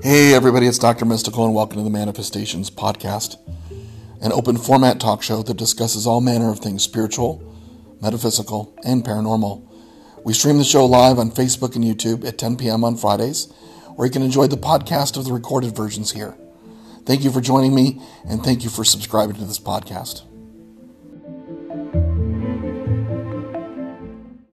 Hey, everybody, it's Dr. Mystical, and welcome to the Manifestations Podcast, an open format talk show that discusses all manner of things spiritual, metaphysical, and paranormal. We stream the show live on Facebook and YouTube at 10 p.m. on Fridays, where you can enjoy the podcast of the recorded versions here. Thank you for joining me, and thank you for subscribing to this podcast.